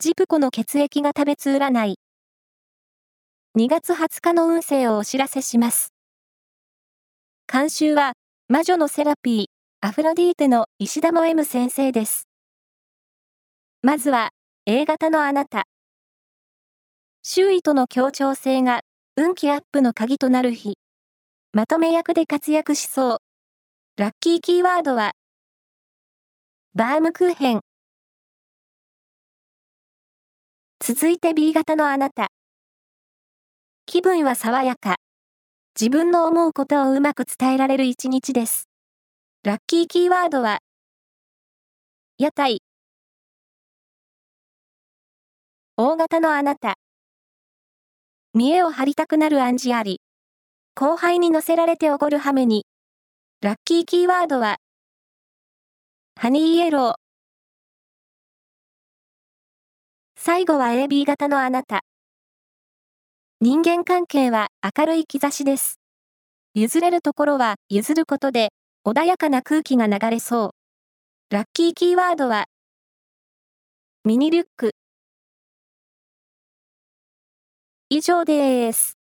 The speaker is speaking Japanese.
ジプコの血液が食べつ占い。2月20日の運勢をお知らせします。監修は、魔女のセラピー、アフロディーテの石田も M 先生です。まずは、A 型のあなた。周囲との協調性が、運気アップの鍵となる日。まとめ役で活躍しそう。ラッキーキーワードは、バームクーヘン。続いて B 型のあなた。気分は爽やか。自分の思うことをうまく伝えられる一日です。ラッキーキーワードは、屋台。大型のあなた。見栄を張りたくなる暗示あり。後輩に乗せられておごる羽目に。ラッキーキーワードは、ハニーイエロー。最後は AB 型のあなた。人間関係は明るい兆しです。譲れるところは譲ることで穏やかな空気が流れそう。ラッキーキーワードはミニリュック。以上です。